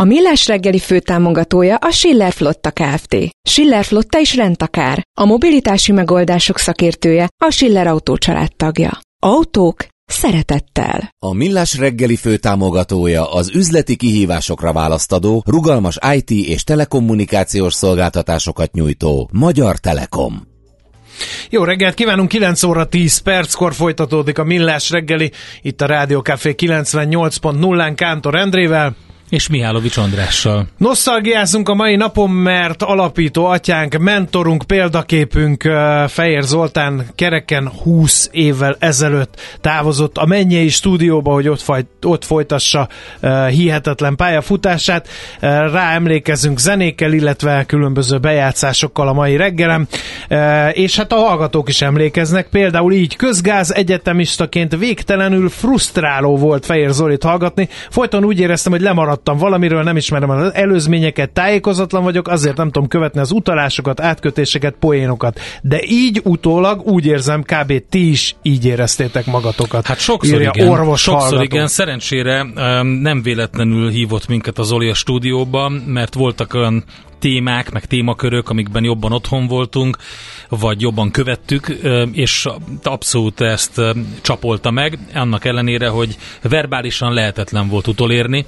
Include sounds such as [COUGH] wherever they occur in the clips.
A Millás reggeli főtámogatója a Schiller Flotta Kft. Schiller Flotta is rendtakár. A mobilitási megoldások szakértője a Schiller Autó tagja. Autók szeretettel. A Millás reggeli főtámogatója az üzleti kihívásokra választadó, rugalmas IT és telekommunikációs szolgáltatásokat nyújtó Magyar Telekom. Jó reggelt kívánunk, 9 óra 10 perckor folytatódik a Millás reggeli, itt a Rádió Café 98.0-án Kántor Endrével és Mihálovics Andrással. Nosztalgiázunk a mai napon, mert alapító atyánk, mentorunk, példaképünk Fejér Zoltán kereken 20 évvel ezelőtt távozott a mennyei stúdióba, hogy ott, faj, ott folytassa hihetetlen pályafutását. Rá emlékezünk zenékkel, illetve különböző bejátszásokkal a mai reggelem, és hát a hallgatók is emlékeznek, például így közgáz egyetemistaként végtelenül frusztráló volt Fejér Zolit hallgatni. Folyton úgy éreztem, hogy lemaradt hallottam valamiről, nem ismerem az előzményeket, tájékozatlan vagyok, azért nem tudom követni az utalásokat, átkötéseket, poénokat. De így utólag úgy érzem, kb. ti is így éreztétek magatokat. Hát sokszor igen, orvos sokszor hallgató. igen, szerencsére nem véletlenül hívott minket az Oli a stúdióban, mert voltak olyan témák, meg témakörök, amikben jobban otthon voltunk, vagy jobban követtük, és abszolút ezt csapolta meg, annak ellenére, hogy verbálisan lehetetlen volt utolérni,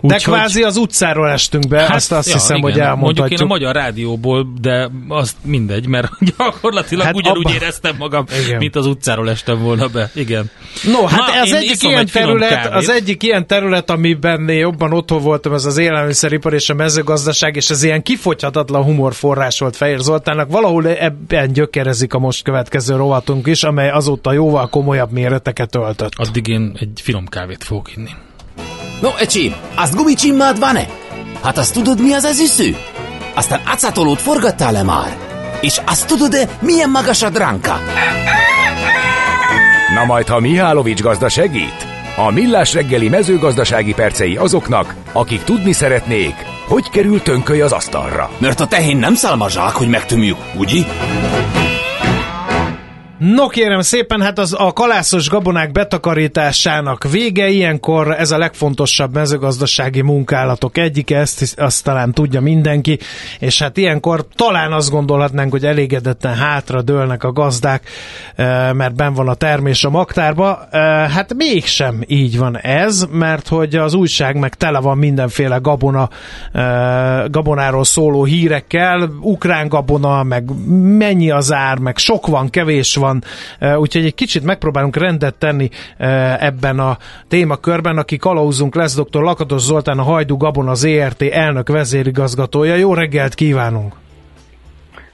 úgy, de kvázi az utcáról estünk be, hát, azt, azt ja, hiszem, igen. hogy elmondhatjuk. Mondjuk én a magyar rádióból, de az mindegy, mert [LAUGHS] gyakorlatilag hát ugyanúgy abba... éreztem magam, igen. mint az utcáról estem volna be. Igen. No, hát Na, ez egyik ilyen egy terület, az egyik ilyen terület, amiben jobban otthon voltam, ez az élelmiszeripar és a mezőgazdaság, és ez ilyen kifogyhatatlan humorforrás volt Fehér Zoltánnak. Valahol ebben gyökerezik a most következő rovatunk is, amely azóta jóval komolyabb méreteket öltött. Addig én egy finom kávét fogok inni. No, ecsi, azt gumicsimmád van-e? Hát azt tudod, mi az az üsző? Aztán acatolót forgattál-e már? És azt tudod-e, milyen magas a dránka? Na majd, ha Mihálovics gazda segít? A Millás reggeli mezőgazdasági percei azoknak, akik tudni szeretnék, hogy kerül tönköly az asztalra. Mert a tehén nem szálmazsák, hogy megtömjük, ugye? No kérem szépen, hát az a kalászos gabonák betakarításának vége, ilyenkor ez a legfontosabb mezőgazdasági munkálatok egyike, ezt azt talán tudja mindenki, és hát ilyenkor talán azt gondolhatnánk, hogy elégedetten hátra dőlnek a gazdák, mert ben van a termés a magtárba. Hát mégsem így van ez, mert hogy az újság meg tele van mindenféle gabona, gabonáról szóló hírekkel, ukrán gabona, meg mennyi az ár, meg sok van, kevés van, van, úgyhogy egy kicsit megpróbálunk rendet tenni ebben a témakörben, aki kalauzunk lesz dr. Lakatos Zoltán, a Hajdu Gabon az ERT elnök vezérigazgatója. Jó reggelt kívánunk!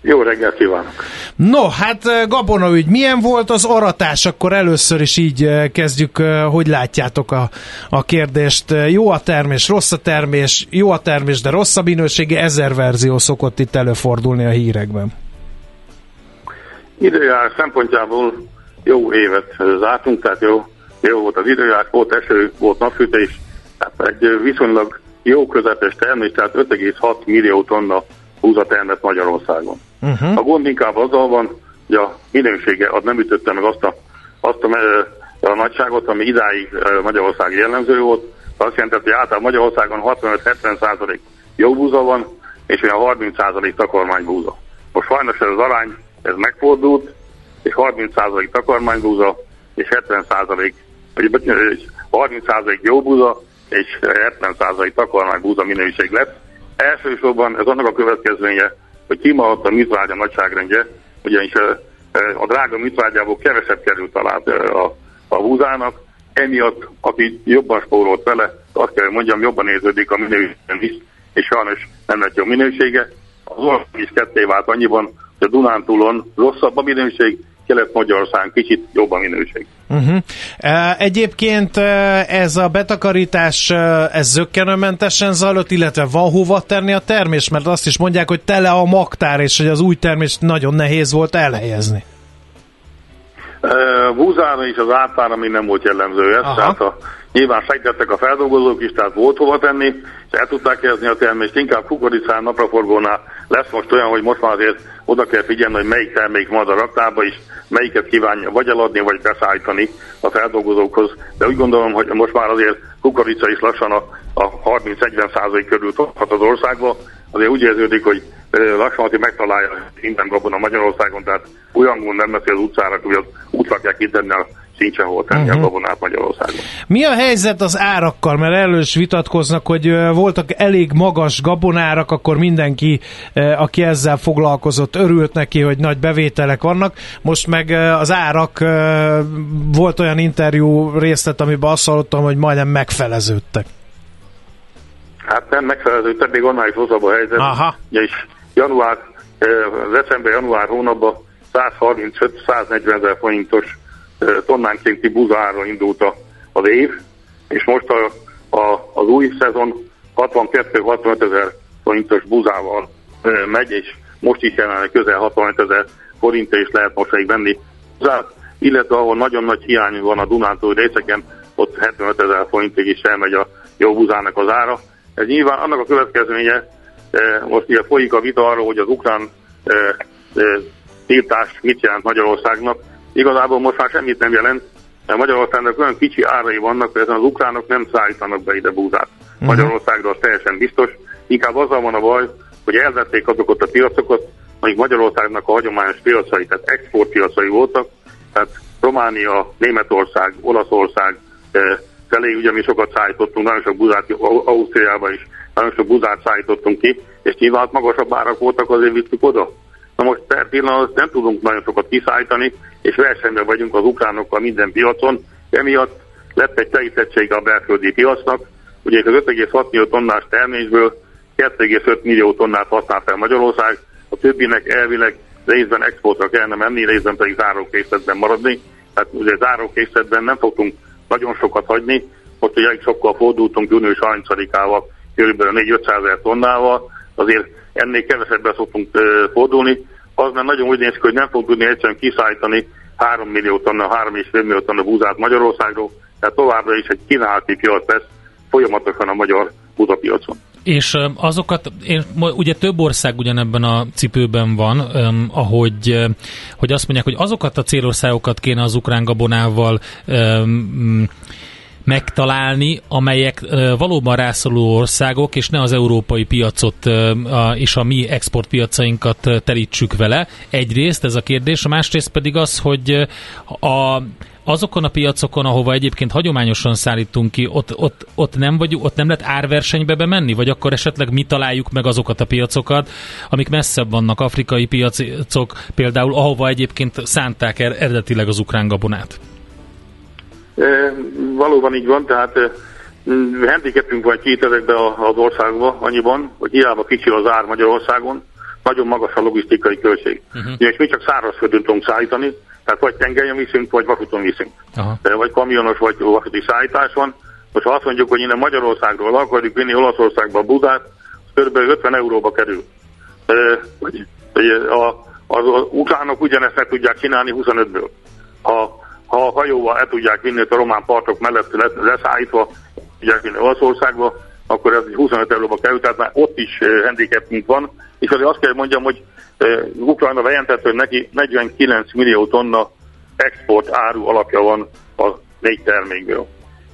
Jó reggelt kívánok! No, hát Gabona ügy, milyen volt az aratás? Akkor először is így kezdjük, hogy látjátok a, a kérdést. Jó a termés, rossz a termés, jó a termés, de rossz a minősége, ezer verzió szokott itt előfordulni a hírekben. Időjárás szempontjából jó évet zártunk, tehát jó, jó volt az időjárás, volt eső, volt napfűtés, tehát egy viszonylag jó közepes termés, tehát 5,6 millió tonna húzat termett Magyarországon. Uh-huh. A gond inkább azzal van, hogy a minősége az nem ütötte meg azt a, azt a, a nagyságot, ami idáig Magyarország jellemző volt. Azt jelenti, hogy általában Magyarországon 65-70 százalék jó búza van, és olyan 30 százalék takarmánybúza. Most sajnos ez az arány ez megfordult, és 30% takarmánybúza, és 70% vagy 30% jó búza, és 70% takarmánybúza minőség lett. Elsősorban ez annak a következménye, hogy kimaradt a műtrágya nagyságrendje, ugyanis a drága műtrágyából kevesebb került talán a, a búzának, emiatt, aki jobban spórolt vele, azt kell, hogy mondjam, jobban érződik a minőségben is, és sajnos nem lett jó minősége. Az ország is ketté vált annyiban, a Dunántúlon rosszabb a minőség, Kelet-Magyarországon kicsit jobb a minőség. Uh-huh. Egyébként ez a betakarítás, ez zöggenőmentesen zajlott, illetve van hova tenni a termés, mert azt is mondják, hogy tele a magtár, és hogy az új termést nagyon nehéz volt elhelyezni. Búzára is az ártára még nem volt jellemző ez, Aha. tehát a, nyilván segítettek a feldolgozók is, tehát volt hova tenni, és el tudták helyezni a termést, inkább kukoricán, napraforgónál lesz most olyan, hogy most már azért oda kell figyelni, hogy melyik termék van a raktába is, melyiket kívánja vagy eladni, vagy beszállítani a feldolgozókhoz. De úgy gondolom, hogy most már azért kukorica is lassan a, a 30-40 százalék körül tudhat az országba. Azért úgy érződik, hogy lassan hogy megtalálja minden gabona Magyarországon, tehát olyan gond nem lesz az utcára, hogy az útrakják kitenni a sincsen hol tenni uh-huh. a gabonát Magyarországon. Mi a helyzet az árakkal? Mert elős vitatkoznak, hogy voltak elég magas gabonárak, akkor mindenki, aki ezzel foglalkozott, örült neki, hogy nagy bevételek vannak. Most meg az árak, volt olyan interjú részlet, amiben azt hallottam, hogy majdnem megfeleződtek. Hát nem megfeleződtek, még annál is rosszabb a helyzet. Aha. És január, december-január hónapban 135-140 ezer forintos tonnánkénti buzára indult a, az év, és most a, a, az új szezon 62-65 ezer forintos buzával megy, és most is jelenleg közel 65 ezer forint és lehet mostanig venni buzát, illetve ahol nagyon nagy hiány van a Dunántúl részeken, ott 75 ezer forintig is elmegy a jó buzának az ára. Ez nyilván annak a következménye, most ugye folyik a vita arról, hogy az ukrán tiltás mit jelent Magyarországnak, igazából most már semmit nem jelent, mert Magyarországnak olyan kicsi árai vannak, hogy ezen az ukránok nem szállítanak be ide búzát. Uh-huh. Magyarországra az teljesen biztos. Inkább azzal van a baj, hogy elvették azokat a piacokat, amik Magyarországnak a hagyományos piacai, tehát exportpiacai voltak, tehát Románia, Németország, Olaszország eh, felé, ugye mi sokat szállítottunk, nagyon sok buzát, Ausztriába is, nagyon sok buzát szállítottunk ki, és nyilván magasabb árak voltak, azért vittük oda. Na most per pillanat nem tudunk nagyon sokat kiszállítani, és versenyben vagyunk az ukránokkal minden piacon, emiatt lett egy telítettség a belföldi piacnak, ugye az 5,6 millió tonnás termésből 2,5 millió tonnát használ fel Magyarország, a többinek elvileg részben exportra kellene menni, részben pedig zárókészletben maradni. Tehát ugye zárókészletben nem fogtunk nagyon sokat hagyni, most ugye sokkal fordultunk június 30-ával, kb. 4-500 ezer tonnával, azért ennél kevesebben szoktunk fordulni, az már nagyon úgy néz ki, hogy nem fog tudni egyszerűen kiszállítani 3 millió tonna, 3,5 millió tonna búzát Magyarországról, tehát továbbra is egy kínálati piac lesz folyamatosan a magyar búzapiacon. És azokat, én, ugye több ország ugyanebben a cipőben van, um, ahogy hogy azt mondják, hogy azokat a célországokat kéne az ukrán gabonával um, megtalálni, amelyek valóban rászoruló országok, és ne az európai piacot és a mi exportpiacainkat terítsük vele. Egyrészt ez a kérdés, a másrészt pedig az, hogy a azokon a piacokon, ahova egyébként hagyományosan szállítunk ki, ott, ott, ott, nem vagyunk, ott nem lehet árversenybe bemenni, vagy akkor esetleg mi találjuk meg azokat a piacokat, amik messzebb vannak, afrikai piacok például, ahova egyébként szánták er-, eredetileg az ukrán gabonát? Valóban így van, tehát handicapünk van két ezekbe az országba annyiban, hogy hiába kicsi az ár Magyarországon, nagyon magas a logisztikai költség. Uh-huh. És mi csak szárazföldön tudunk szállítani, tehát vagy tengelyen viszünk, vagy vasúton viszünk. Uh-huh. Vagy kamionos, vagy vasúti szállítás van. Most ha azt mondjuk, hogy innen Magyarországról akarjuk vinni Olaszországba a Budát, az kb. 50 euróba kerül. A, az, az ukránok ugyanezt meg tudják csinálni 25-ből. Ha ha a hajóval el tudják vinni a román partok mellett leszállítva, tudják vinni Olaszországba, akkor ez 25 euróba kerül, tehát már ott is handicapünk van, és azért azt kell mondjam, hogy Ukrajna bejelentett, hogy neki 49 millió tonna export áru alapja van a négy termékből.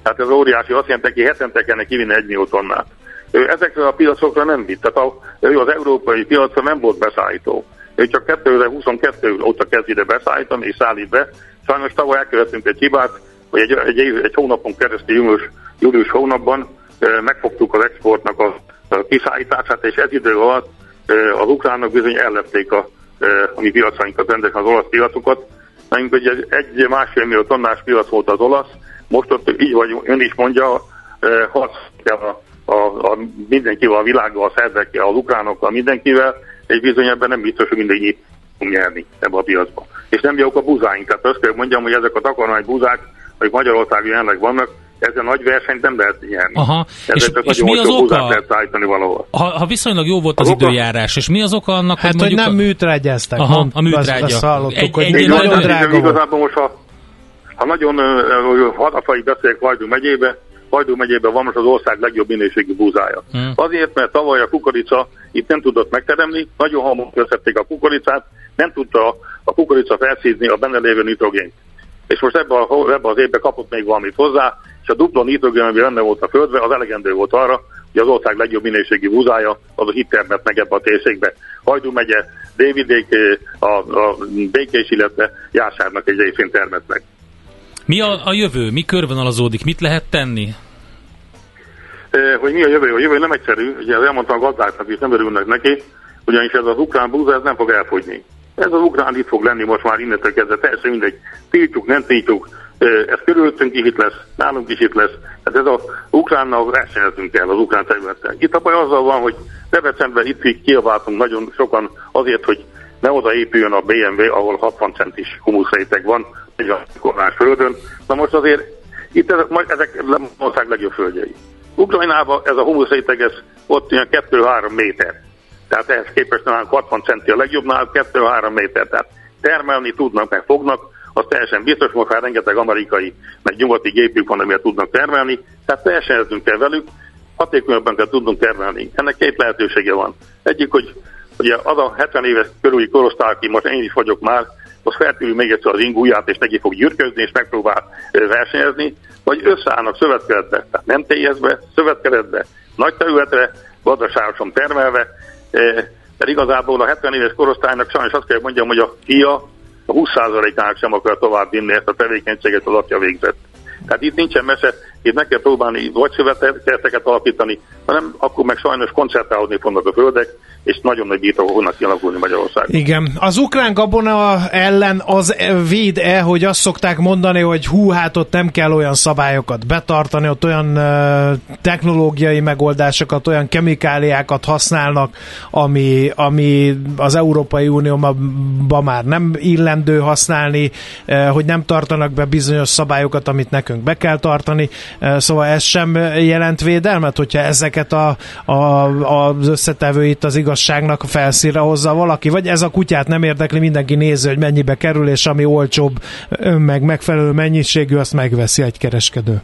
Tehát ez óriási, azt jelenti, hogy hetente kellene kivinni 1 millió tonnát. Ő ezekre a piacokra nem vitt, tehát a, ő az európai piacra nem volt beszállító. Ő csak 2022 óta kezd ide beszállítani és szállít be, Sajnos tavaly elkövettünk egy hibát, hogy egy, egy, egy hónapon keresztül július, július hónapban megfogtuk az exportnak a, a kiszállítását, és ez idő alatt az ukránok bizony ellepték a, a mi piacainkat, rendesen az olasz piacokat. Nekünk egy, egy másfél millió tonnás piac volt az olasz, most ott így vagy ön is mondja, harc a, a, a mindenkivel, a világgal, a szervekkel, az ukránokkal, mindenkivel, és bizony ebben nem biztos, hogy mindenki nyerni ebbe a piacba és nem jók a buzáink. Tehát azt kell mondjam, hogy ezek a takarmány buzák, amik Magyarországon jelenleg vannak, ezzel nagy versenyt nem lehet nyerni. Aha. és, és mi az oka? lehet szállítani valahol. Ha, ha viszonylag jó volt az, az időjárás, és mi az oka annak, hát, hogy, hogy nem műtrágyáztak. Aha, mond, a műtrágya. Azt, hallottuk, egy, hogy egy, nagyon drága Igazából most, ha, ha nagyon hadafai beszélek Vajdú megyébe, Vajdú megyében van most az ország legjobb minőségű búzája. Hmm. Azért, mert tavaly a kukorica itt nem tudott megteremni, nagyon hamar összették a kukoricát, nem tudta a kukorica felszízni a benne lévő nitrogént. És most ebben ebbe az évben kapott még valamit hozzá, és a dupla nitrogén, ami benne volt a földbe, az elegendő volt arra, hogy az ország legjobb minőségi búzája, az a hittermet meg ebbe a térségbe. Hajdú megye, Dévidék, a, a Békés, illetve Jásárnak egy részén termet meg. Mi a, a jövő? Mi körvonalazódik? Mit lehet tenni? E, hogy mi a jövő? A jövő nem egyszerű, ugye elmondtam a gazdáknak is, nem örülnek neki, ugyanis ez az ukrán búza ez nem fog elfogyni. Ez az ukrán itt fog lenni most már innentől kezdve, teljesen mindegy. Tiltjuk, nem tiltjuk, ez körülöttünk is itt lesz, nálunk is itt lesz. Hát ez az ukránnal versenyezünk kell, az ukrán területen. Itt a baj azzal van, hogy Debrecenben itt kiabáltunk nagyon sokan azért, hogy ne oda épüljön a BMW, ahol 60 centis humuszréteg van, egy a kormás földön. Na most azért itt ezek, ezek ország legjobb földjei. Ukrajnában ez a humuszréteg, ez ott ilyen 2-3 méter. Tehát ehhez képest nálunk 60 centi a legjobbnál, 2-3 méter. Tehát termelni tudnak, meg fognak, az teljesen biztos, most már rengeteg amerikai, meg nyugati gépük van, amivel tudnak termelni, tehát versenyeznünk kell velük, hatékonyabban kell tudnunk termelni. Ennek két lehetősége van. Egyik, hogy ugye az a 70 éves körüli korosztály, aki most én is vagyok már, az feltűnő még egyszer az ingúját, és neki fog gyürközni, és megpróbál versenyezni, vagy összeállnak szövetkeretbe, tehát nem TS-be, szövetkeretbe, nagy területre, gazdaságosan termelve, de igazából a 70 éves korosztálynak sajnos azt kell mondjam, hogy a fia a 20%-ának sem akar tovább vinni ezt a tevékenységet az atya végzett. Tehát itt nincsen mese, itt meg kell próbálni vagy szövetkezeteket alapítani, hanem akkor meg sajnos koncertálódni fognak a földek, és nagyon nagy birtok fognak kialakulni Magyarországon. Igen. Az ukrán gabona ellen az véd-e, hogy azt szokták mondani, hogy hú, hát ott nem kell olyan szabályokat betartani, ott olyan technológiai megoldásokat, olyan kemikáliákat használnak, ami, ami az Európai Unióban már nem illendő használni, hogy nem tartanak be bizonyos szabályokat, amit nekünk be kell tartani. Szóval ez sem jelent védelmet, hogyha ezeket a, a, az összetevőit az igaz igazságnak a felszínre hozza valaki, vagy ez a kutyát nem érdekli, mindenki nézi, hogy mennyibe kerül, és ami olcsóbb, meg megfelelő mennyiségű, azt megveszi egy kereskedő.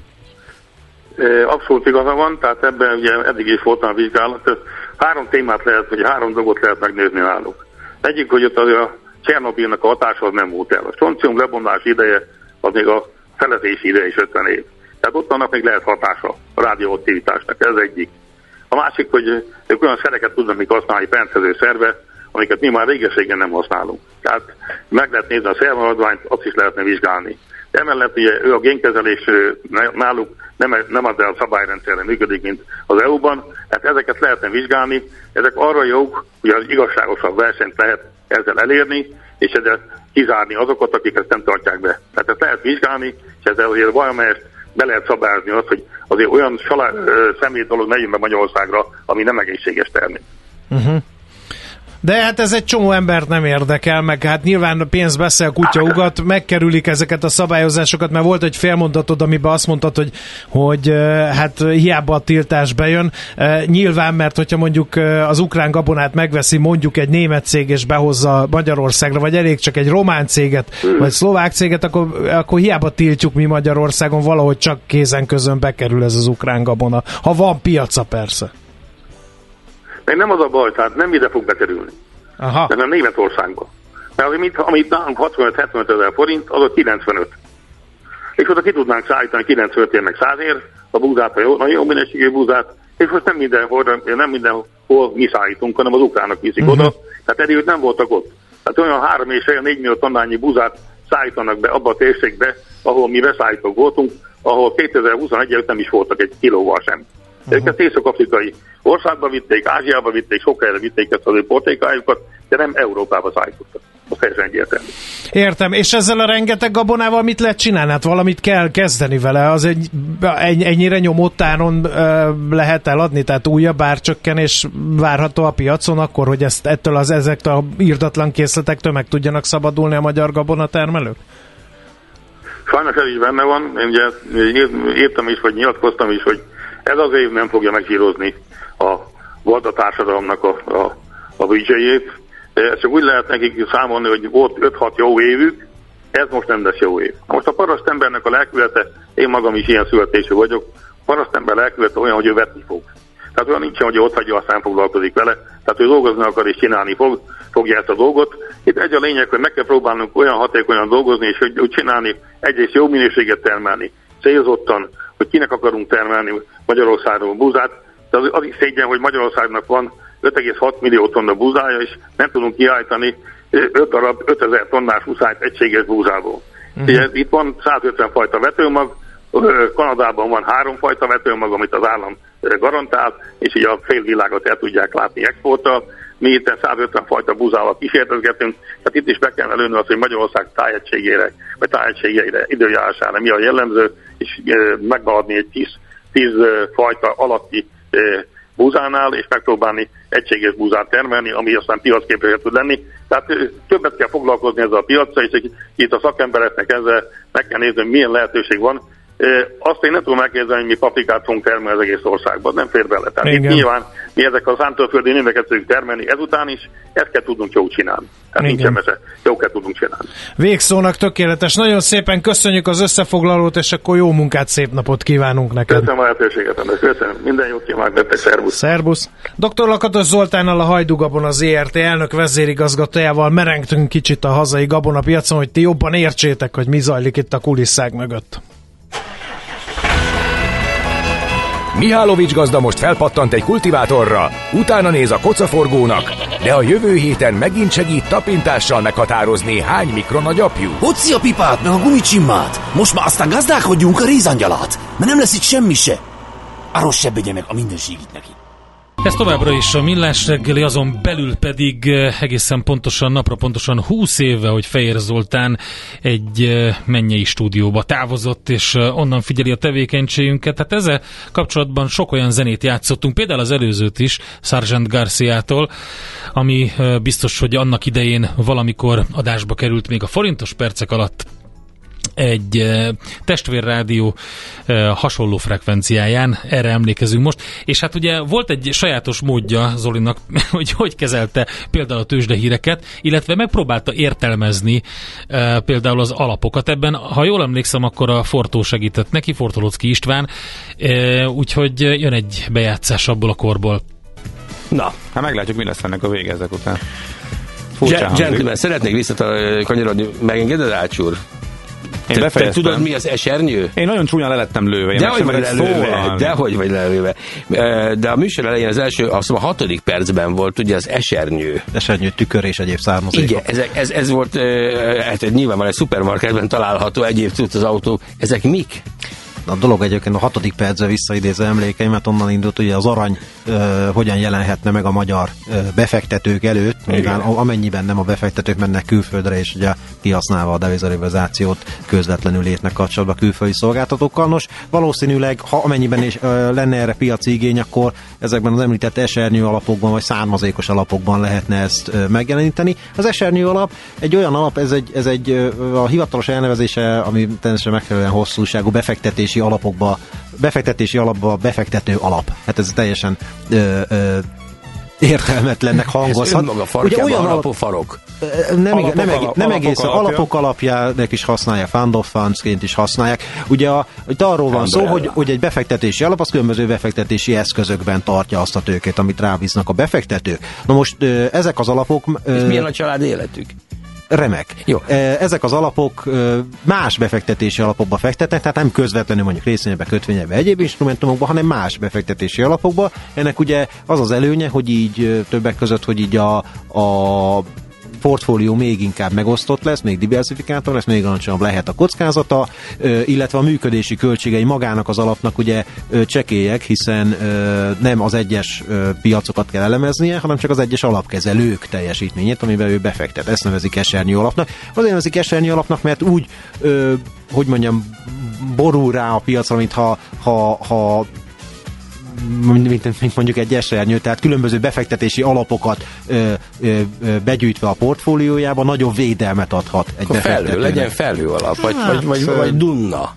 Abszolút igaza van, tehát ebben ugye eddig is voltam a vizsgálat. Három témát lehet, vagy három dolgot lehet megnézni náluk. Egyik, hogy ott a Csernobilnak a hatása az nem volt el. A stroncium lebomlás ideje, az még a felezési ideje is 50 év. Tehát ott annak még lehet hatása a rádióaktivitásnak, ez egyik. Másik, hogy ők olyan szereket tudnak még használni pendező szerve, amiket mi már régeségen nem használunk. Tehát meg lehet nézni a szervemaradványt, azt is lehetne vizsgálni. De emellett ugye ő a génkezelés náluk nem, nem az a szabályrendszerre működik, mint az EU-ban, hát ezeket lehetne vizsgálni, ezek arra jók, hogy az igazságosabb versenyt lehet ezzel elérni, és ezzel kizárni azokat, akik ezt nem tartják be. Tehát ezt lehet vizsgálni, és ezzel azért valamelyest be lehet szabályozni azt, hogy azért olyan salá, szemét dolog ne jön be Magyarországra, ami nem egészséges termék. Uh-huh. De hát ez egy csomó embert nem érdekel, meg hát nyilván a pénz beszél, kutya ugat, megkerülik ezeket a szabályozásokat, mert volt egy félmondatod, amiben azt mondtad, hogy, hogy hát hiába a tiltás bejön. Nyilván, mert hogyha mondjuk az ukrán gabonát megveszi mondjuk egy német cég és behozza Magyarországra, vagy elég csak egy román céget, vagy szlovák céget, akkor, akkor hiába tiltjuk mi Magyarországon, valahogy csak kézen közön bekerül ez az ukrán gabona. Ha van piaca persze. Meg nem az a baj, tehát nem ide fog bekerülni. Aha. De nem Németországba. Mert amit, amit nálunk 65-75 ezer forint, az a 95. És oda ki tudnánk szállítani 95 ér meg 100 ér a búzát, a jó, a jó minőségű búzát, és most nem mindenhol, nem mindenhol mi szállítunk, hanem az ukránok viszik uh-huh. oda. Tehát eddig nem voltak ott. Tehát olyan 3 és 4 millió tonnányi búzát szállítanak be abba a térségbe, ahol mi beszállítók voltunk, ahol 2021 előtt nem is voltak egy kilóval sem. Uh-huh. Őket észak-afrikai országba vitték, Ázsiába vitték, sok helyre vitték ezt az ő portékájukat, de nem Európába szállítottak. Az teljesen egyértelmű. Értem, és ezzel a rengeteg gabonával mit lehet csinálni? Hát valamit kell kezdeni vele, az egy, ennyire nyomottáron lehet eladni, tehát újabb árcsökkenés várható a piacon akkor, hogy ezt ettől az ezektől a írdatlan készletektől meg tudjanak szabadulni a magyar gabonatermelők? Sajnos ez is benne van, én ugye írtam is, vagy nyilatkoztam is, hogy ez az év nem fogja megzsírozni a Valda társadalomnak a, a, a büdzséjét. Ezt csak úgy lehet nekik számolni, hogy volt 5-6 jó évük, ez most nem lesz jó év. Most a paraszt embernek a lelkülete, én magam is ilyen születésű vagyok, a paraszt ember lelkülete olyan, hogy ő vetni fog. Tehát olyan nincsen, hogy ott hagyja, aztán foglalkozik vele. Tehát ő dolgozni akar és csinálni fog, fogja ezt a dolgot. Itt egy a lényeg, hogy meg kell próbálnunk olyan hatékonyan dolgozni, és hogy, úgy csinálni, egyrészt jó minőséget termelni, célzottan, hogy kinek akarunk termelni Magyarországon búzát. De az, az is szégyen, hogy Magyarországnak van 5,6 millió tonna búzája, és nem tudunk kiállítani 5 darab 5000 tonnás huszájt egységes búzából. Uh-huh. Ugye, itt van 150 fajta vetőmag, Kanadában van három fajta vetőmag, amit az állam garantál, és így a félvilágot el tudják látni exporttal. Mi itt 150 fajta búzával kísérletgetünk, tehát itt is be kell lőni azt, hogy Magyarország tájegységére, vagy tájegységeire, időjárására mi a jellemző, és megadni egy 10, 10 fajta alatti búzánál, és megpróbálni egységes búzát termelni, ami aztán piacképes tud lenni. Tehát többet kell foglalkozni ezzel a piacra, és itt a szakembereknek ezzel meg kell nézni, hogy milyen lehetőség van, azt én nem tudom elképzelni, hogy mi paprikát fogunk termelni az egész országban, nem fér bele. Tehát itt nyilván mi ezek a szántóföldi növeket tudjuk termelni ezután is, ezt kell tudnunk jól csinálni. Tehát Igen. nincs mese, jó kell tudunk csinálni. Végszónak tökéletes. Nagyon szépen köszönjük az összefoglalót, és akkor jó munkát, szép napot kívánunk neked. Köszönöm a lehetőséget, András. Köszönöm. Minden jót kívánok nektek, szervusz. Szervusz. Dr. Lakatos Zoltánnal a Hajdugabon az ERT elnök vezérigazgatójával merengtünk kicsit a hazai gabonapiacon, hogy ti jobban értsétek, hogy mi zajlik itt a kulisszák mögött. Mihálovics gazda most felpattant egy kultivátorra, utána néz a kocaforgónak, de a jövő héten megint segít tapintással meghatározni, hány mikron a gyapjú. Hocsi a pipát, meg a gumicsimmát! Most már aztán gazdálkodjunk a rézangyalát, mert nem lesz itt semmi se. Arról se meg a mindenségit neki. Ez továbbra is a Millás reggeli, azon belül pedig eh, egészen pontosan, napra pontosan 20 éve, hogy Fejér Zoltán egy eh, mennyei stúdióba távozott, és eh, onnan figyeli a tevékenységünket. Tehát ezzel kapcsolatban sok olyan zenét játszottunk, például az előzőt is, Sargent Garciától, ami biztos, hogy annak idején valamikor adásba került még a forintos percek alatt egy testvérrádió hasonló frekvenciáján, erre emlékezünk most, és hát ugye volt egy sajátos módja Zolinak, [LAUGHS] hogy hogy kezelte például a tőzsdehíreket, illetve megpróbálta értelmezni például az alapokat. Ebben, ha jól emlékszem, akkor a Fortó segített neki, Fortolocki István, úgyhogy jön egy bejátszás abból a korból. Na, hát meglátjuk, mi lesz ennek a vége ezek után. Gentleman, szeretnék visszakanyarodni, megengeded Ácsúr? Én te, te tudod, mi az esernyő? Én nagyon csúnyán lelettem lőve. Én Dehogy vagy lelőve, dehogy vagy lelőve. De a műsor elején az első, azt a hatodik percben volt ugye az esernyő. Esernyő, tükör és egyéb származékok. Igen, ez, ez, ez volt, hát nyilván egy szupermarketben található egyéb tud az autó. Ezek mik? A dolog egyébként a hatodik percre visszaidéző emlékeimet, onnan indult ugye az arany ö, hogyan jelenhetne meg a magyar ö, befektetők előtt, mivel amennyiben nem a befektetők mennek külföldre, és ugye kihasználva a devizarizációt közvetlenül létnek kapcsolatban külföldi szolgáltatókkal. Nos, valószínűleg, ha amennyiben is ö, lenne erre piaci igény, akkor ezekben az említett esernyő alapokban, vagy származékos alapokban lehetne ezt ö, megjeleníteni. Az esernyő alap egy olyan alap, ez egy, ez egy ö, a hivatalos elnevezése, ami természetesen megfelelően hosszúságú befektetési befektetési alapokba, befektetési alapba befektető alap. Hát ez teljesen ö, ö, értelmetlennek hangozhat. Ez Ugye olyan alapú farok. Nem, alapok, nem, alap, nem egész, alapok, alapok alapjának is használják, fund of fundsként is használják. Ugye a, itt arról van szó, hogy, hogy egy befektetési alap az különböző befektetési eszközökben tartja azt a tőkét, amit rábíznak a befektetők. Na most ezek az alapok... És milyen a család életük? Remek. Jó. Ezek az alapok más befektetési alapokba fektetnek, tehát nem közvetlenül mondjuk részvényebe, kötvényebe, egyéb instrumentumokba, hanem más befektetési alapokba. Ennek ugye az az előnye, hogy így többek között, hogy így a, a portfólió még inkább megosztott lesz, még diversifikáltabb lesz, még alacsonyabb lehet a kockázata, illetve a működési költségei magának az alapnak ugye csekélyek, hiszen nem az egyes piacokat kell elemeznie, hanem csak az egyes alapkezelők teljesítményét, amiben ő befektet. Ezt nevezik esernyő alapnak. Azért nevezik esernyő alapnak, mert úgy, hogy mondjam, borul rá a piacra, mintha ha, ha mint, mint mondjuk egy esernyő, tehát különböző befektetési alapokat ö, ö, ö, begyűjtve a portfóliójába nagyobb védelmet adhat egy. Felül, legyen felül alap, vagy, hát, vagy, vagy, vagy dunna.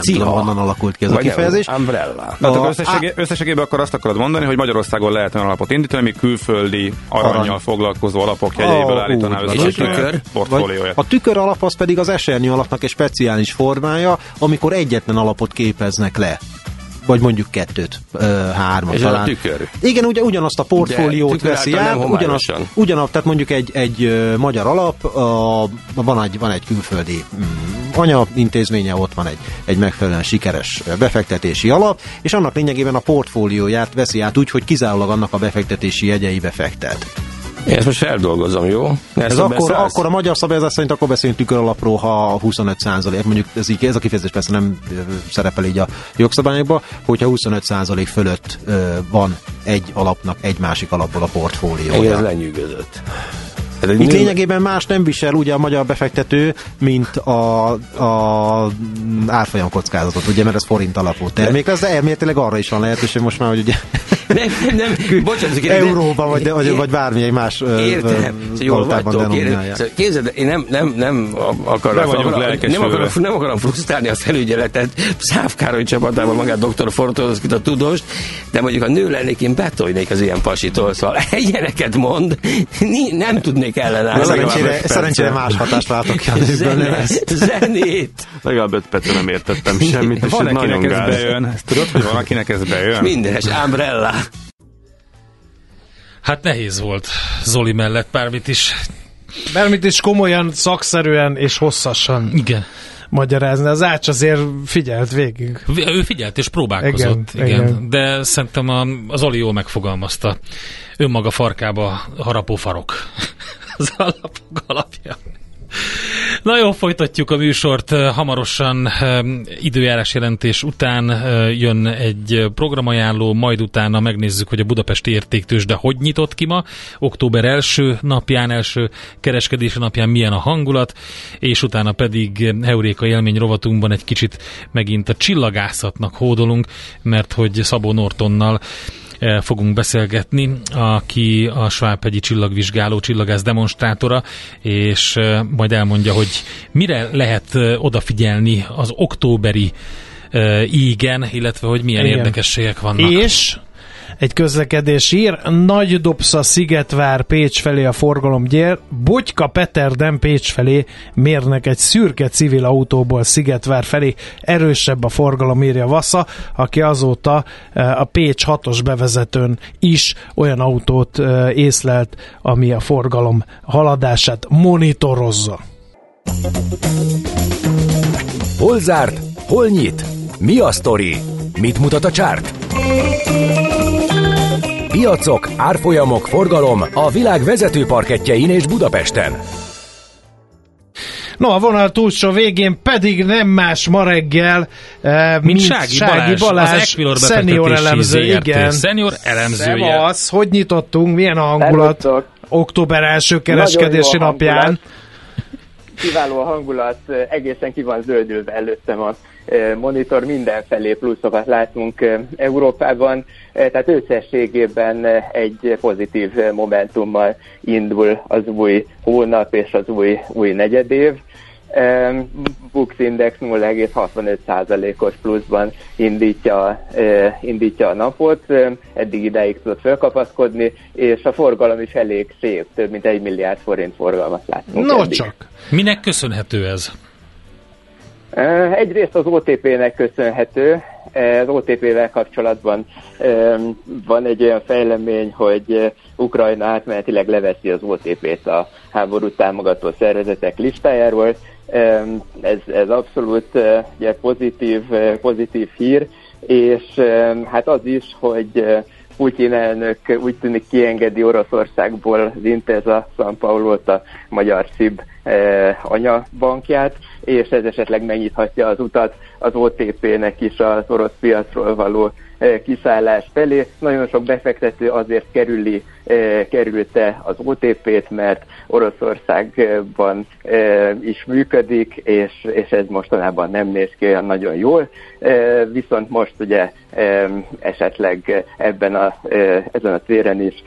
Ciha. honnan alakult ki ez a kifejezés. Umbrella. Na, a, összességé, összességében akkor azt akarod mondani, hogy Magyarországon lehet olyan alapot indítani, ami külföldi aranyjal Arany. foglalkozó alapok jegyéből állítaná össze a tükör, portfólióját. A tükör alap az pedig az esernyő alapnak egy speciális formája, amikor egyetlen alapot képeznek le vagy mondjuk kettőt, hármat És talán. a tükör. Igen, ugye, ugyanazt a portfóliót veszi át, ugyanazt, ugyanazt, tehát mondjuk egy, egy magyar alap, a, van, egy, van egy külföldi mm, anya intézménye, ott van egy, egy megfelelően sikeres befektetési alap, és annak lényegében a portfólióját veszi át úgy, hogy kizárólag annak a befektetési jegyei befektet. Én ezt most feldolgozom, jó? Ezt ez akkor, akkor a magyar szabályozás szerint akkor beszélünk tüköralapról, ha 25 százalék, mondjuk ez, így, ez a kifejezés persze nem szerepel így a jogszabályokban, hogyha 25 százalék fölött van egy alapnak egy másik alapból a portfóliója. Igen, ez lenyűgözött. Ez Itt nő... lényegében más nem visel ugye a magyar befektető, mint a, a árfolyam kockázatot, ugye, mert ez forint alapú termék lesz, de elméletileg arra is van lehetőség most már, hogy ugye nem, nem, bocsánat, Euróban, vagy, vagy, vagy bármilyen más Értem, valutában denominálják. Szóval képzeld, én nem, nem, nem akarom, nem, nem, akarom, nem akarom frusztrálni a felügyeletet, Szávkároly csapatával magát dr. Fortozkit a tudóst, de mondjuk a nő lennék, én betolnék az ilyen pasitól, szóval ilyeneket mond, nem tudnék ellenállni. Szerencsére, szerencsére más hatást látok ki a nőkből. Zenét. Legalább Pető nem értettem semmit, és van, nagyon ez bejön. Ezt tudod, hogy van, akinek ez bejön? Mindenes, Umbrella. Hát nehéz volt Zoli mellett bármit is. Bármit is komolyan, szakszerűen és hosszasan. Igen magyarázni. Az Ács azért figyelt végig. Ő figyelt és próbálkozott, igen. igen. igen. De szerintem az Oli jól megfogalmazta. Önmaga farkába harapó farok. [LAUGHS] az alapok alapja. Na jó, folytatjuk a műsort. Hamarosan időjárás jelentés után jön egy programajánló, majd utána megnézzük, hogy a budapesti értéktős, de hogy nyitott ki ma. Október első napján, első kereskedési napján milyen a hangulat, és utána pedig Heuréka élmény rovatunkban egy kicsit megint a csillagászatnak hódolunk, mert hogy Szabó Nortonnal Eh, fogunk beszélgetni, aki a Svábhegyi csillagvizsgáló csillagász demonstrátora, és eh, majd elmondja, hogy mire lehet eh, odafigyelni az októberi ígen, illetve hogy milyen Igen. érdekességek vannak. És egy közlekedés ír, Nagy Dobsza Szigetvár Pécs felé a forgalom gyér, Bogyka Peterdem Pécs felé mérnek egy szürke civil autóból Szigetvár felé, erősebb a forgalom írja Vassa, aki azóta eh, a Pécs 6-os bevezetőn is olyan autót eh, észlelt, ami a forgalom haladását monitorozza. Hol zárt? Hol nyit? Mi a sztori? Mit mutat a csárt? Piacok, árfolyamok, forgalom a világ vezető parketjein és Budapesten. No, a vonal túlsó végén pedig nem más ma reggel, eh, mint, mint Sági, Sági Balázs, Balázs az Equilor senior elemző, igen. Senior elemzője. az, hogy nyitottunk, milyen a hangulat Szervusztok. október első kereskedési napján. Hangulat. Kiváló a hangulat, egészen ki van zöldülve előttem a monitor, mindenfelé pluszokat látunk Európában, tehát összességében egy pozitív momentummal indul az új hónap és az új, új negyedév. Bux Index 0,65%-os pluszban indítja, indítja a napot, eddig ideig tudott felkapaszkodni, és a forgalom is elég szép, több mint egy milliárd forint forgalmat látunk. No eddig. csak! Minek köszönhető ez? Egyrészt az OTP-nek köszönhető, az OTP-vel kapcsolatban van egy olyan fejlemény, hogy Ukrajna átmenetileg leveszi az OTP-t a háború támogató szervezetek listájáról. Ez, ez abszolút ugye, pozitív, pozitív hír, és hát az is, hogy Putyin elnök úgy tűnik kiengedi Oroszországból az Inteza San Paulót a magyar SZIB anyabankját, és ez esetleg megnyithatja az utat az OTP-nek is az orosz piacról való kiszállás felé. Nagyon sok befektető azért kerüli, kerülte az OTP-t, mert Oroszországban is működik, és, és ez mostanában nem néz ki olyan nagyon jól. Viszont most ugye esetleg ebben a, ezen a téren is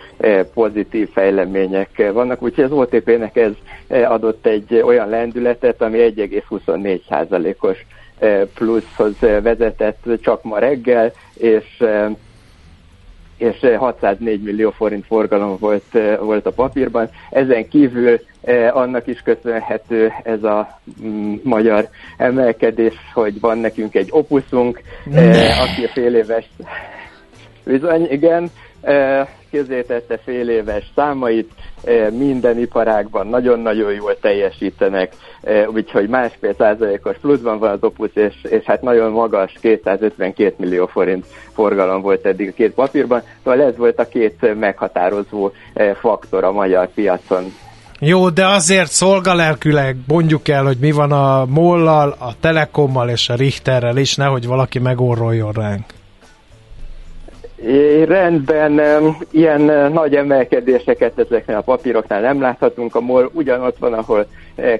pozitív fejlemények vannak, úgyhogy az OTP-nek ez adott egy olyan lendületet, ami 1,24%-os pluszhoz vezetett csak ma reggel, és és 604 millió forint forgalom volt, volt a papírban. Ezen kívül annak is köszönhető ez a mm, magyar emelkedés, hogy van nekünk egy opuszunk, aki a fél éves [LAUGHS] bizony, igen, tette fél éves számait, minden iparágban nagyon-nagyon jól teljesítenek, úgyhogy másfél százalékos pluszban van az Opus, és, és hát nagyon magas, 252 millió forint forgalom volt eddig a két papírban, szóval ez volt a két meghatározó faktor a magyar piacon. Jó, de azért szolgalelküleg mondjuk el, hogy mi van a Mollal, a Telekommal és a Richterrel is, nehogy valaki megorroljon ránk. Rendben, ilyen nagy emelkedéseket ezeknél a papíroknál nem láthatunk. A MOL ugyanott van, ahol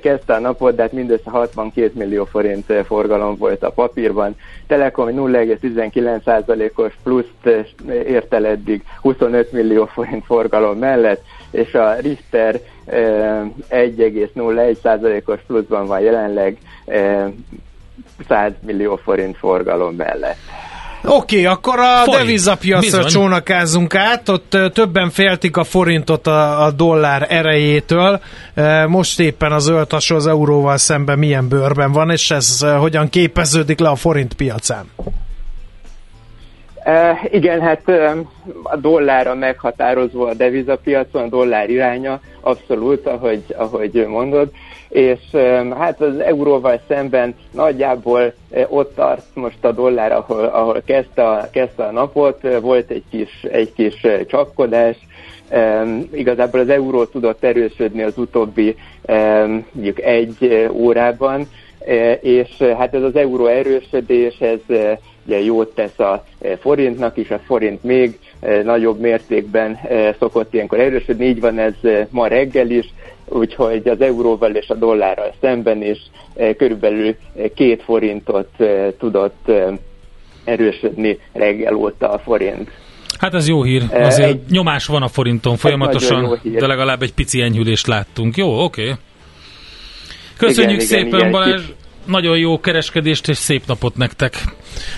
kezdte a napot, de hát mindössze 62 millió forint forgalom volt a papírban. Telekom 0,19%-os pluszt ért el eddig 25 millió forint forgalom mellett, és a Richter 1,01%-os pluszban van jelenleg 100 millió forint forgalom mellett. Oké, okay, akkor a Forint. devizapiacra csónakázzunk át, ott többen féltik a forintot a, a dollár erejétől, most éppen az öltasó az euróval szemben milyen bőrben van, és ez hogyan képeződik le a forint piacán? E, igen, hát a dollárra meghatározó a devizapiacon, a dollár iránya, abszolút, ahogy, ahogy mondod és hát az euróval szemben nagyjából ott tart most a dollár, ahol, ahol kezdte, a, kezdte a napot, volt egy kis, egy kis csapkodás, Um, igazából az euró tudott erősödni az utóbbi um, mondjuk egy órában, és hát ez az euró erősödés, ez ugye jót tesz a forintnak is, a forint még nagyobb mértékben szokott ilyenkor erősödni, így van ez ma reggel is, úgyhogy az euróval és a dollárral szemben is eh, körülbelül két forintot eh, tudott erősödni reggel óta a forint. Hát ez jó hír. Azért egy, nyomás van a forinton folyamatosan, de legalább egy pici enyhülést láttunk. Jó, oké. Okay. Köszönjük igen, szépen, igen, Balázs! Kis nagyon jó kereskedést és szép napot nektek.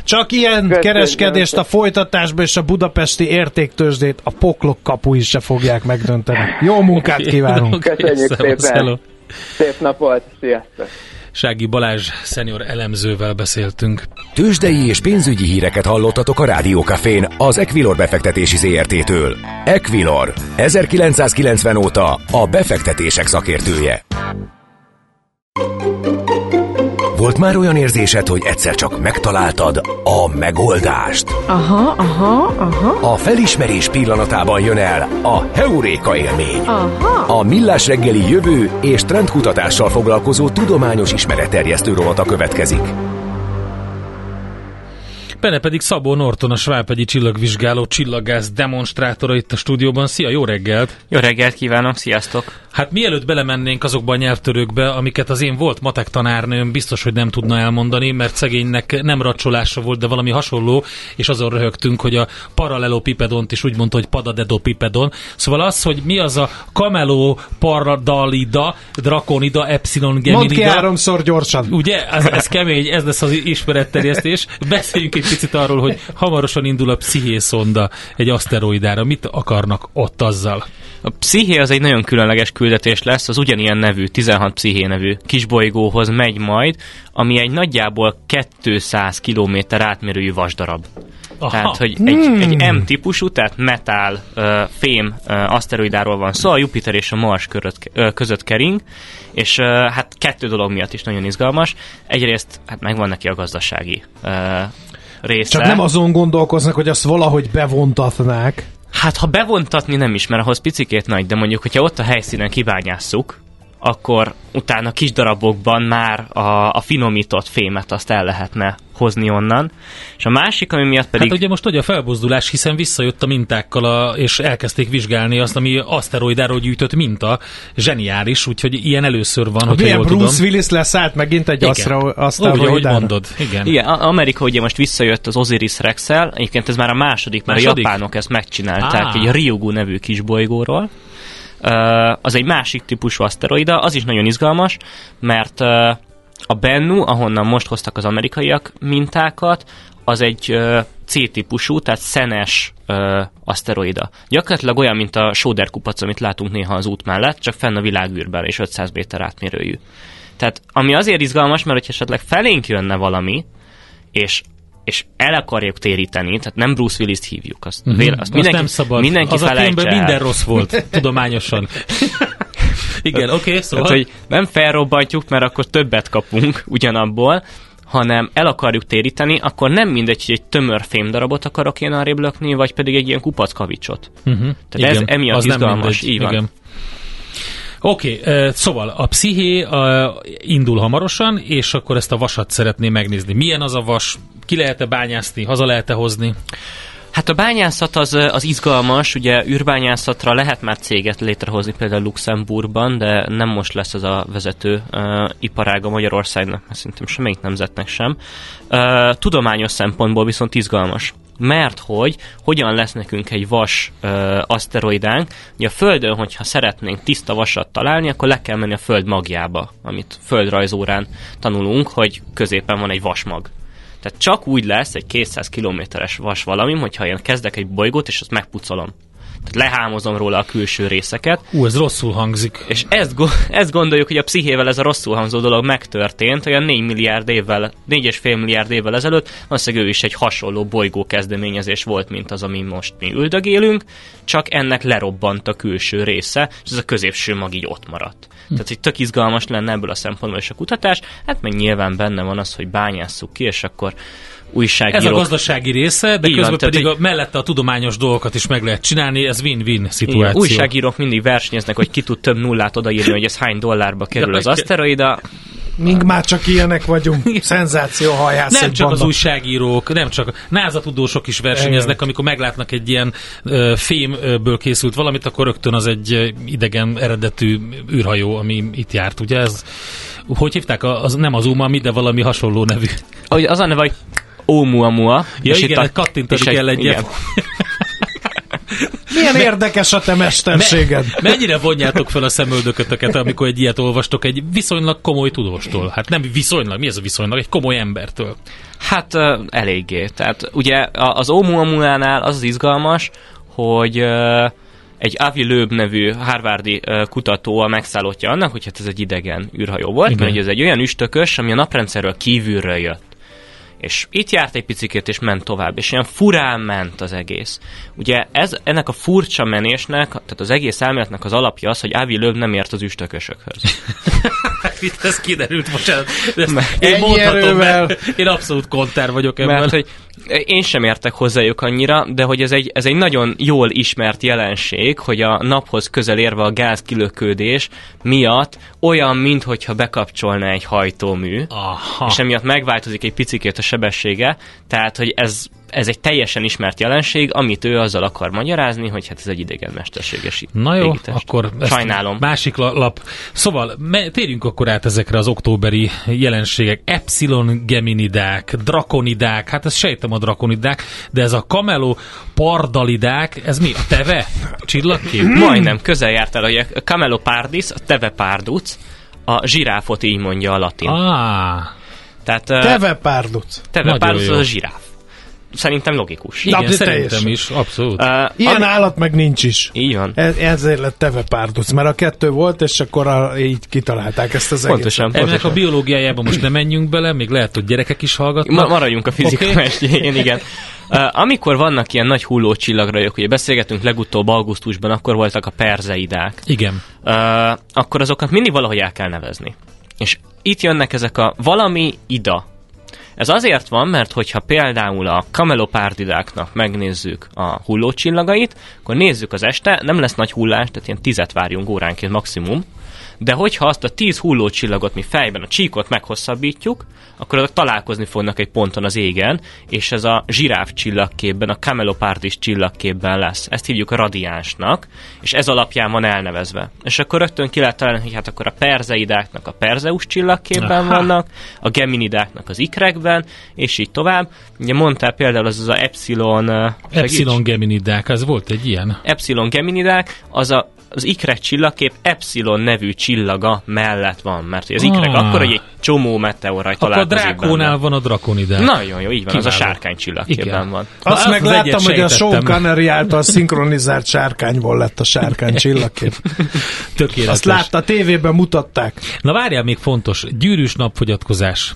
Csak ilyen Köszönjük. kereskedést a folytatásban és a budapesti értéktősdét a poklok kapu is se fogják megdönteni. Jó munkát kívánunk! Köszönjük szépen! Szép napot! Sziasztok! Sági Balázs szenior elemzővel beszéltünk. Tőzsdei és pénzügyi híreket hallottatok a Rádiókafén az Equilor befektetési ZRT-től. Equilor, 1990 óta a befektetések szakértője. Volt már olyan érzésed, hogy egyszer csak megtaláltad a megoldást? Aha, aha, aha. A felismerés pillanatában jön el a Heuréka élmény. Aha. A Millás reggeli jövő és trendkutatással foglalkozó tudományos ismeretterjesztő rovata következik. Benne pedig Szabó Norton, a Svábhegyi csillagvizsgáló csillaggáz demonstrátora itt a stúdióban. Szia, jó reggelt! Jó reggelt kívánok, sziasztok! Hát mielőtt belemennénk azokba a nyelvtörőkbe, amiket az én volt matek tanárnőm biztos, hogy nem tudna elmondani, mert szegénynek nem racsolása volt, de valami hasonló, és azon röhögtünk, hogy a paralelopipedont is úgy mondta, hogy padadedopipedon. Szóval az, hogy mi az a kameló paradalida, drakonida, epsilon geminida. Mondd ki háromszor gyorsan. Ugye? Ez, ez kemény, ez lesz az ismeretterjesztés. Beszéljünk egy picit arról, hogy hamarosan indul a pszichészonda egy aszteroidára. Mit akarnak ott azzal? A psziché az egy nagyon különleges küldetés lesz, az ugyanilyen nevű, 16 psziché nevű kisbolygóhoz megy majd, ami egy nagyjából 200 km átmérőjű vasdarab. Aha. Tehát, hogy egy, hmm. egy M-típusú, tehát metál, uh, fém uh, aszteroidáról van szó, a Jupiter és a Mars körött, uh, között kering, és uh, hát kettő dolog miatt is nagyon izgalmas. Egyrészt hát megvan neki a gazdasági uh, része. Csak nem azon gondolkoznak, hogy azt valahogy bevontatnák. Hát ha bevontatni nem is, mert ahhoz picikét nagy, de mondjuk, hogyha ott a helyszínen kibányásszuk, akkor utána kis darabokban már a, a finomított fémet azt el lehetne hozni onnan. És a másik, ami miatt pedig... Hát ugye most hogy a felbozdulás, hiszen visszajött a mintákkal, a, és elkezdték vizsgálni azt, ami aszteroidáról gyűjtött minta, zseniális, úgyhogy ilyen először van, hogy jól Bruce tudom. Willis leszállt megint egy aszteroidára. Úgy, mondod, igen. Igen, Amerika ugye most visszajött az Osiris rex egyébként ez már a második, mert második? a japánok ezt megcsinálták, ah. egy Ryugu nevű kisbolygóról. Az egy másik típusú aszteroida, az is nagyon izgalmas, mert a Bennu, ahonnan most hoztak az amerikaiak mintákat, az egy C-típusú, tehát szenes uh, aszteroida. Gyakorlatilag olyan, mint a Soder kupac, amit látunk néha az út mellett, csak fenn a világűrben, és 500 méter átmérőjű. Tehát ami azért izgalmas, mert hogyha esetleg felénk jönne valami, és és el akarjuk téríteni, tehát nem Bruce Willis-t hívjuk, azt, uh-huh. véle, azt, mindenki, azt nem szabad. mindenki az a minden rossz volt, tudományosan. [LAUGHS] Igen, oké, okay, szóval. Tehát, hogy nem felrobbantjuk, mert akkor többet kapunk ugyanabból, hanem el akarjuk téríteni, akkor nem mindegy, hogy egy tömör fémdarabot akarok én arrébb lökni, vagy pedig egy ilyen kupac kavicsot. Uh-huh. Tehát Igen, ez emiatt az izgalmas. Nem mindegy. Igen. Oké, okay, szóval a psziché indul hamarosan, és akkor ezt a vasat szeretném megnézni. Milyen az a vas? Ki lehet-e bányászni? Haza lehet-e hozni? Hát a bányászat az, az izgalmas, ugye űrbányászatra lehet már céget létrehozni például Luxemburgban, de nem most lesz ez a vezető uh, iparága Magyarországnak, mert szerintem semmelyik nemzetnek sem. Uh, tudományos szempontból viszont izgalmas mert hogy hogyan lesz nekünk egy vas ö, aszteroidánk. Ugye a Földön, hogyha szeretnénk tiszta vasat találni, akkor le kell menni a Föld magjába, amit földrajzórán tanulunk, hogy középen van egy vasmag. Tehát csak úgy lesz egy 200 kilométeres vas valami, hogyha én kezdek egy bolygót, és azt megpucolom. Tehát lehámozom róla a külső részeket. Ú, ez rosszul hangzik. És ezt, [LAUGHS] ezt gondoljuk, hogy a pszichével ez a rosszul hangzó dolog megtörtént, olyan 4 milliárd évvel, 4,5 milliárd évvel ezelőtt, valószínűleg ő is egy hasonló bolygó kezdeményezés volt, mint az, ami most mi üldögélünk, csak ennek lerobbant a külső része, és ez a középső mag így ott maradt. Hm. Tehát, hogy tök izgalmas lenne ebből a szempontból is a kutatás, hát meg nyilván benne van az, hogy bányásszuk ki, és akkor újságírók. Ez a gazdasági része, de Így közben van, pedig a, mellette a tudományos dolgokat is meg lehet csinálni, ez win-win szituáció. Igen, újságírók mindig versenyeznek, hogy ki tud több nullát odaírni, hogy ez hány dollárba kerül az aszteroida. Mink már csak ilyenek vagyunk, szenzáció hajász Nem csak banda. az újságírók, nem csak názatudósok is versenyeznek, Igen. amikor meglátnak egy ilyen uh, fémből készült valamit, akkor rögtön az egy idegen eredetű űrhajó, ami itt járt, ugye ez hogy hívták? Az, nem az Umami, de valami hasonló nevű. Az a neve, hogy Oumuamua. Ja és igen, itt a, kattintani kell egy, egyet. [LAUGHS] Milyen érdekes a te mesterséged. Me, mennyire vonjátok fel a szemöldökötöket, amikor egy ilyet olvastok egy viszonylag komoly tudóstól? Hát nem viszonylag, mi ez a viszonylag? Egy komoly embertől. Hát uh, eléggé. Tehát ugye az Oumuamua-nál az az izgalmas, hogy uh, egy Avi Löb nevű harvardi uh, kutató a megszállottja annak, hogy hát ez egy idegen űrhajó volt, Igen. mert ez egy olyan üstökös, ami a naprendszerről kívülről jött. És itt járt egy picikét, és ment tovább, és ilyen furán ment az egész. Ugye ez, ennek a furcsa menésnek, tehát az egész elméletnek az alapja az, hogy Avi Löv nem ért az üstökösökhöz. [LAUGHS] Itt ez kiderült, bocsánat. én mondhatom, mert én abszolút kontár vagyok ebben. Mert hogy én sem értek hozzájuk annyira, de hogy ez egy, ez egy nagyon jól ismert jelenség, hogy a naphoz közel érve a gáz kilökődés miatt olyan, minthogyha bekapcsolna egy hajtómű, Aha. és emiatt megváltozik egy picikét a sebessége, tehát hogy ez ez egy teljesen ismert jelenség, amit ő azzal akar magyarázni, hogy hát ez egy idegen mesterséges Na jó, égítest. akkor Sajnálom. másik lap. Szóval me- térjünk akkor át ezekre az októberi jelenségek. Epsilon geminidák, drakonidák, hát ezt sejtem a drakonidák, de ez a kamelo pardalidák, ez mi? A teve? Csillagkép? Majdnem, közel jártál, hogy a kamelo pardis, a teve parduc, a zsiráfot így mondja a latin. Ah. Tehát, teve parduc. Teve parduc az a zsiráf szerintem logikus. Igen, Na, szerintem teljesen. is, abszolút. Uh, Ilyen ami... állat meg nincs is. Így van. Ez, ezért lett teve párduc, mert a kettő volt, és akkor a, így kitalálták ezt az pontosan, egészet. Ennek a biológiájában most nem menjünk bele, még lehet, hogy gyerekek is hallgatnak. Ma, maradjunk a fizika okay. mesdjén, igen. Uh, amikor vannak ilyen nagy hullócsillagrajok, ugye beszélgetünk legutóbb augusztusban, akkor voltak a perzeidák. Igen. Uh, akkor azokat mindig valahogy el kell nevezni. És itt jönnek ezek a valami ida ez azért van, mert hogyha például a kamelopárdidáknak megnézzük a hullócsillagait, akkor nézzük az este, nem lesz nagy hullás, tehát ilyen tizet várjunk óránként maximum, De hogyha azt a 10 hullócsillagot mi fejben, a csíkot meghosszabbítjuk, akkor azok találkozni fognak egy ponton az égen, és ez a zsiráf csillagképben, a camelopardis csillagképben lesz. Ezt hívjuk a radiánsnak, és ez alapján van elnevezve. És akkor rögtön ki lehet találni, hogy hát akkor a perzeidáknak a perzeus csillagképben Aha. vannak, a geminidáknak az ikrekben, és így tovább. Ugye mondtál például az, az a Epsilon... Segíts? Epsilon geminidák, az volt egy ilyen. Epsilon geminidák, az a az ikrek csillagkép Epsilon nevű csillaga mellett van, mert az ikrek ah. akkor, hogy egy csomó meteoraj találkozik Akkor a drákónál van a drakonide. Nagyon jó, így van, Kiváló. az a sárkány csillagképben van. Azt, Azt meg láttam, hogy a Sean Connery által szinkronizált sárkányból lett a sárkány csillagkép. [LAUGHS] Tökéletes. Azt látta, a tévében mutatták. Na várjál, még fontos, gyűrűs napfogyatkozás.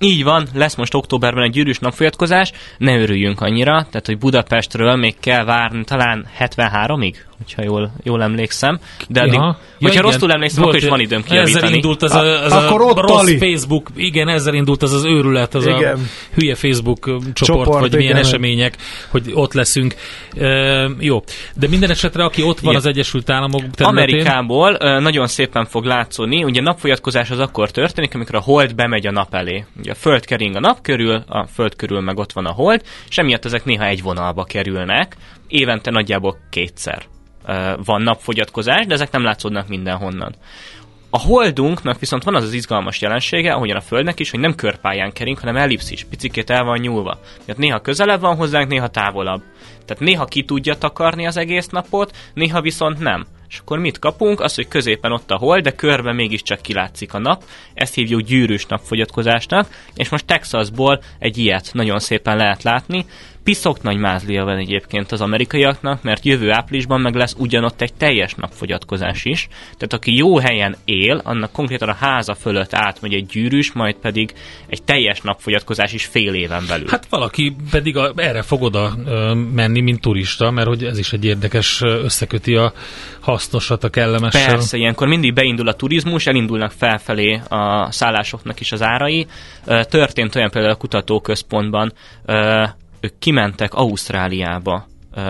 Így van, lesz most októberben egy gyűrűs napfolyatkozás, ne örüljünk annyira, tehát hogy Budapestről még kell várni talán 73-ig, hogyha jól, jól emlékszem. De addig, ja, hogyha igen, rosszul emlékszem, volt, akkor is van időm kiavítani. Ezzel indult az a, az a, akkor ott rossz tali. Facebook, igen, ezzel indult az az őrület, az igen. a hülye Facebook csoport, csoport vagy igen. milyen események, hogy ott leszünk. E, jó, de minden esetre, aki ott van igen. az Egyesült Államok területén... Amerikából nagyon szépen fog látszódni, ugye a napfolyatkozás az akkor történik, amikor a hold bemegy a nap elé. Ugye a föld kering a nap körül, a föld körül meg ott van a hold, és emiatt ezek néha egy vonalba kerülnek, évente nagyjából kétszer van napfogyatkozás, de ezek nem látszódnak mindenhonnan. A holdunknak viszont van az az izgalmas jelensége, ahogyan a Földnek is, hogy nem körpályán kering, hanem ellipszis, picikét el van nyúlva. Mert néha közelebb van hozzánk, néha távolabb. Tehát néha ki tudja takarni az egész napot, néha viszont nem. És akkor mit kapunk? Az, hogy középen ott a hold, de körbe mégiscsak kilátszik a nap. Ezt hívjuk gyűrűs napfogyatkozásnak, és most Texasból egy ilyet nagyon szépen lehet látni. Piszok nagy mázlia van egyébként az amerikaiaknak, mert jövő áprilisban meg lesz ugyanott egy teljes napfogyatkozás is. Tehát aki jó helyen él, annak konkrétan a háza fölött átmegy egy gyűrűs, majd pedig egy teljes napfogyatkozás is fél éven belül. Hát valaki pedig a, erre fog oda menni, mint turista, mert hogy ez is egy érdekes összeköti a hasznosat a kellemessel. Persze, ilyenkor mindig beindul a turizmus, elindulnak felfelé a szállásoknak is az árai. Történt olyan például a kutatóközpontban, ők kimentek Ausztráliába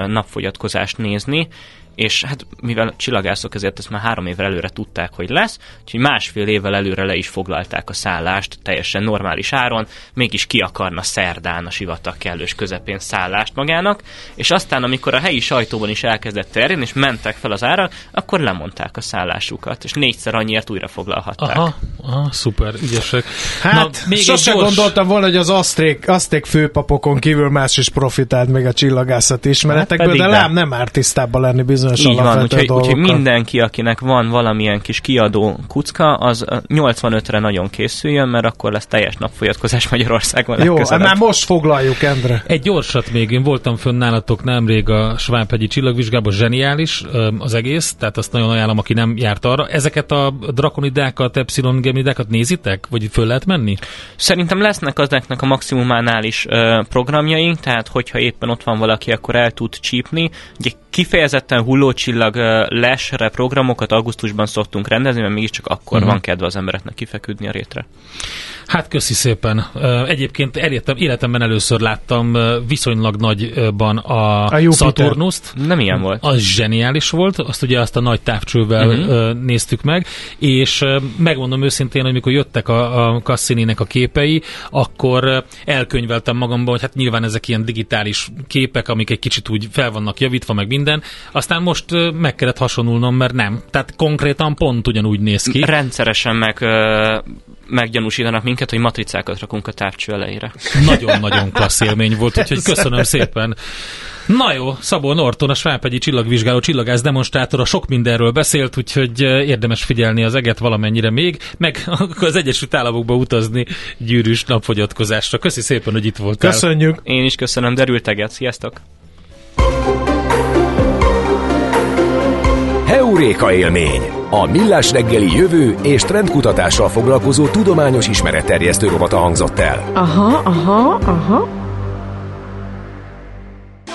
napfogyatkozást nézni, és hát mivel csillagászok ezért ezt már három évvel előre tudták, hogy lesz, úgyhogy másfél évvel előre le is foglalták a szállást teljesen normális áron, mégis ki akarna szerdán a sivatag kellős közepén szállást magának, és aztán amikor a helyi sajtóban is elkezdett terjedni, és mentek fel az árak, akkor lemondták a szállásukat, és négyszer annyiért újra foglalhatták. Aha, aha szuper, ügyesek. Hát, Na, még sose gyors... gondoltam volna, hogy az asztrék, aszték főpapokon kívül más is profitált még a csillagászat ismeretekből, hát de lám nem árt tisztában lenni bizony bizonyos Így van, úgyhogy, úgyhogy mindenki, akinek van valamilyen kis kiadó kucka, az 85-re nagyon készüljön, mert akkor lesz teljes napfolyatkozás Magyarországon. Jó, hát már most foglaljuk, Endre. Egy gyorsat még, én voltam fönn nálatok nemrég a Svábhegyi csillagvizsgában, zseniális az egész, tehát azt nagyon ajánlom, aki nem járt arra. Ezeket a drakonidákat, epsilon gemidákat nézitek? Vagy föl lehet menni? Szerintem lesznek azoknak a maximumánál is programjaink, tehát hogyha éppen ott van valaki, akkor el tud csípni. Ugye kifejezetten hullócsillag lesre programokat augusztusban szoktunk rendezni, mert mégiscsak akkor uh-huh. van kedve az embereknek kifeküdni a rétre. Hát köszi szépen. Egyébként elértem, életemben először láttam viszonylag nagyban a, a Saturnust. Nem ilyen volt. Az zseniális volt, azt ugye azt a nagy távcsővel uh-huh. néztük meg, és megmondom őszintén, hogy mikor jöttek a, a Cassini-nek a képei, akkor elkönyveltem magamban, hogy hát nyilván ezek ilyen digitális képek, amik egy kicsit úgy fel vannak javítva, meg minden. Aztán most meg kellett hasonulnom, mert nem. Tehát konkrétan pont ugyanúgy néz ki. Rendszeresen meg meggyanúsítanak minket, hogy matricákat rakunk a távcső elejére. Nagyon-nagyon klassz élmény volt, úgyhogy köszönöm szépen. Na jó, Szabó Norton, a Svábhegyi csillagvizsgáló csillagász demonstrátora sok mindenről beszélt, úgyhogy érdemes figyelni az eget valamennyire még, meg az Egyesült Államokba utazni gyűrűs napfogyatkozásra. Köszi szépen, hogy itt voltál. Köszönjük. Én is köszönöm, derülteget. Sziasztok! Heuréka élmény! A Millás reggeli jövő és trendkutatással foglalkozó tudományos ismeretterjesztő rovata hangzott el. Aha, aha, aha.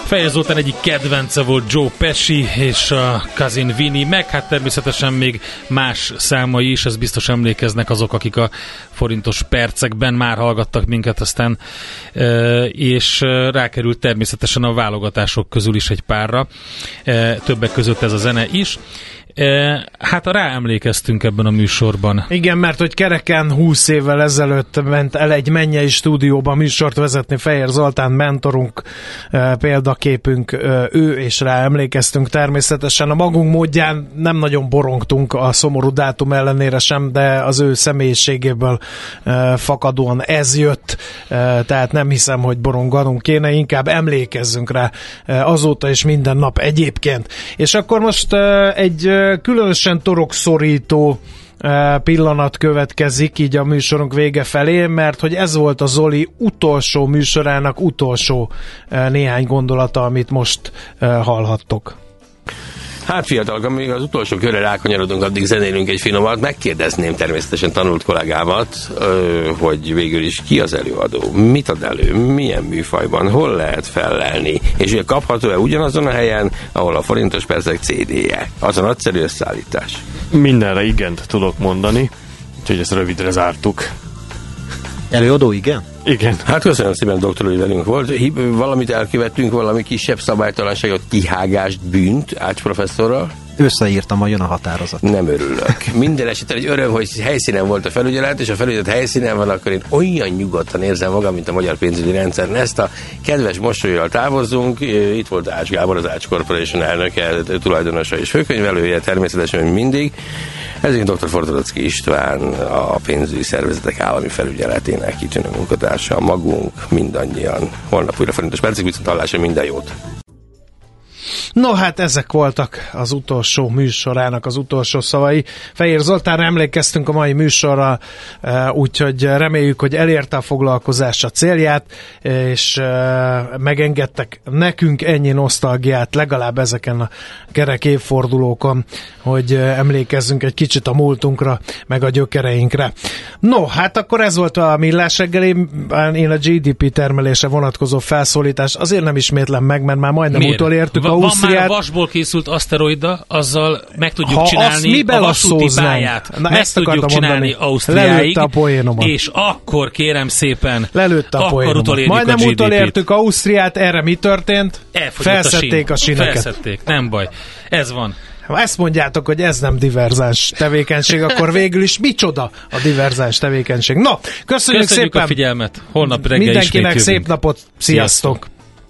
Fejez Zoltán egyik kedvence volt Joe Pesci és a Cousin Vinny, meg hát természetesen még más számai is, ez biztos emlékeznek azok, akik a forintos percekben már hallgattak minket, aztán és rákerült természetesen a válogatások közül is egy párra, többek között ez a zene is Hát ráemlékeztünk ebben a műsorban. Igen, mert hogy kereken 20 évvel ezelőtt ment el egy mennyei stúdióban műsort vezetni Fehér Zoltán mentorunk, példaképünk, ő és rá emlékeztünk természetesen. A magunk módján nem nagyon borongtunk a szomorú dátum ellenére sem, de az ő személyiségéből fakadóan ez jött, tehát nem hiszem, hogy boronganunk kéne, inkább emlékezzünk rá azóta és minden nap egyébként. És akkor most egy különösen torokszorító pillanat következik így a műsorunk vége felé, mert hogy ez volt a Zoli utolsó műsorának utolsó néhány gondolata, amit most hallhattok. Hát fiatalok, amíg az utolsó körre rákanyarodunk, addig zenélünk egy finomat. Megkérdezném természetesen tanult kollégámat, hogy végül is ki az előadó, mit ad elő, milyen műfajban, hol lehet fellelni, és kapható-e ugyanazon a helyen, ahol a forintos percek CD-je. Az a nagyszerű összeállítás. Mindenre igent tudok mondani, úgyhogy ezt rövidre zártuk. Előadó, igen? Igen. Hát köszönöm szépen, doktor, hogy velünk volt. Valamit elkövettünk, valami kisebb szabálytalanságot, kihágást, bűnt Ács professzorral. Összeírtam, hogy jön a határozat. Nem örülök. Minden esetre egy öröm, hogy helyszínen volt a felügyelet, és a felügyelet helyszínen van, akkor én olyan nyugodtan érzem magam, mint a magyar pénzügyi rendszer. Ezt a kedves mosolyjal távozzunk. Itt volt Ács Gábor, az Ács Corporation elnöke, tulajdonosa és főkönyvelője, természetesen mindig. Ezért dr. Fordorocki István, a pénzügyi szervezetek állami felügyeletének kitűnő munkatársa, magunk, mindannyian. Holnap újra forintos percig, viszont hallásra minden jót! No hát ezek voltak az utolsó műsorának az utolsó szavai. Fehér Zoltán emlékeztünk a mai műsorra, e, úgyhogy reméljük, hogy elérte a foglalkozás a célját, és e, megengedtek nekünk ennyi nosztalgiát legalább ezeken a kerek évfordulókon, hogy e, emlékezzünk egy kicsit a múltunkra, meg a gyökereinkre. No, hát akkor ez volt a millás reggeli, én a GDP termelése vonatkozó felszólítás azért nem ismétlem meg, mert már majdnem Miért? utolértük Va- a 20 Asztúriát... Már vasból készült aszteroida, azzal meg tudjuk ha csinálni a pályát. Na, meg ezt tudjuk csinálni mondani. Ausztriáig. A poénomat. És akkor kérem szépen, Lelőtte a akkor utolérjük Majdnem a utolértük Ausztriát, erre mi történt? Elfogyott Felszették a, sín. a sineket. Felszették, nem baj. Ez van. Ha ezt mondjátok, hogy ez nem diverzáns tevékenység, akkor végül is micsoda a diverzáns tevékenység. Na, köszönjük, köszönjük szépen a figyelmet. Holnap reggel Mindenkinek szép napot. Sziasztok. Sziasztok.